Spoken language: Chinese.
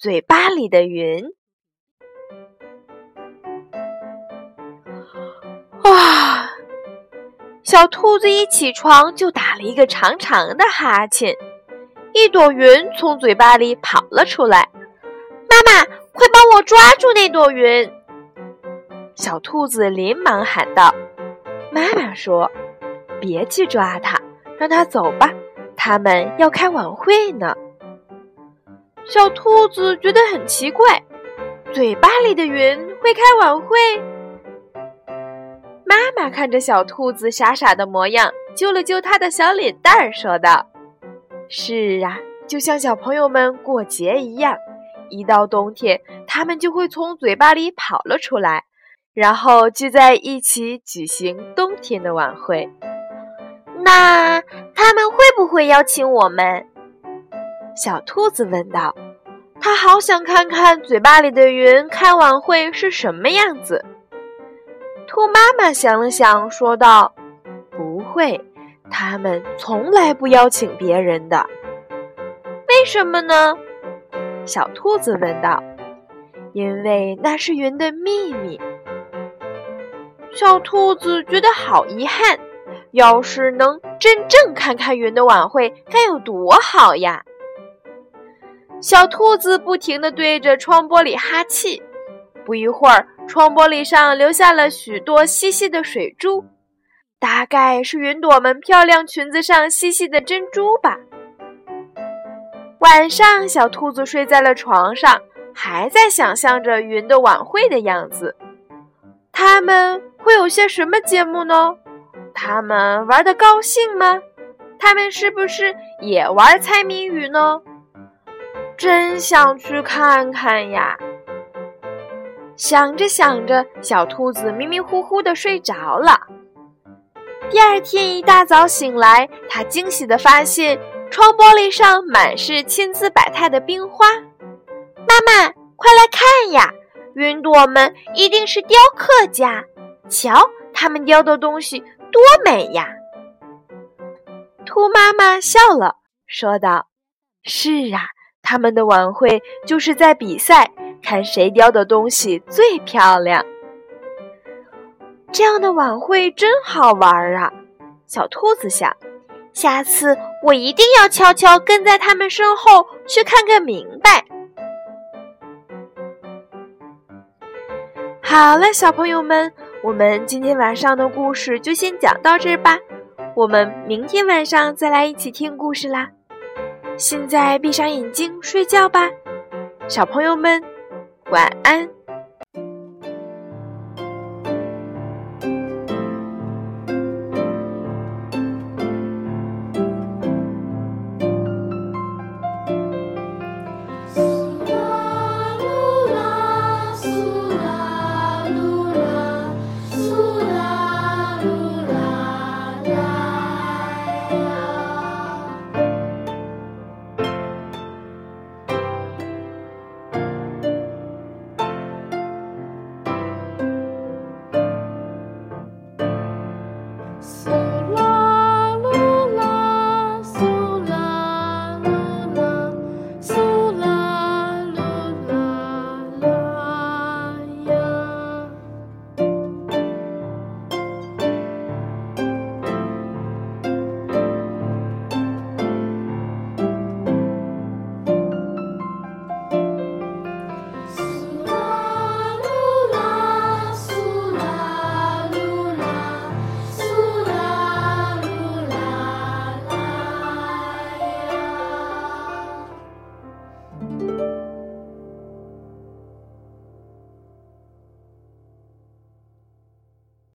嘴巴里的云》。哇！小兔子一起床就打了一个长长的哈欠，一朵云从嘴巴里跑了出来。妈妈，快帮我抓住那朵云！小兔子连忙喊道。妈妈说：“别去抓它，让它走吧。”他们要开晚会呢。小兔子觉得很奇怪，嘴巴里的云会开晚会。妈妈看着小兔子傻傻的模样，揪了揪它的小脸蛋儿，说道：“是啊，就像小朋友们过节一样，一到冬天，他们就会从嘴巴里跑了出来，然后聚在一起举行冬天的晚会。”那他们会不会邀请我们？小兔子问道。它好想看看嘴巴里的云开晚会是什么样子。兔妈妈想了想，说道：“不会，他们从来不邀请别人的。为什么呢？”小兔子问道。“因为那是云的秘密。”小兔子觉得好遗憾。要是能真正看看云的晚会，该有多好呀！小兔子不停地对着窗玻璃哈气，不一会儿，窗玻璃上留下了许多细细的水珠，大概是云朵们漂亮裙子上细细的珍珠吧。晚上，小兔子睡在了床上，还在想象着云的晚会的样子。他们会有些什么节目呢？他们玩的高兴吗？他们是不是也玩猜谜语呢？真想去看看呀！想着想着，小兔子迷迷糊糊的睡着了。第二天一大早醒来，它惊喜的发现窗玻璃上满是千姿百态的冰花。妈妈，快来看呀！云朵们一定是雕刻家，瞧，他们雕的东西。多美呀！兔妈妈笑了，说道：“是啊，他们的晚会就是在比赛，看谁雕的东西最漂亮。这样的晚会真好玩啊！”小兔子想：“下次我一定要悄悄跟在他们身后去看个明白。”好了，小朋友们。我们今天晚上的故事就先讲到这儿吧，我们明天晚上再来一起听故事啦。现在闭上眼睛睡觉吧，小朋友们，晚安。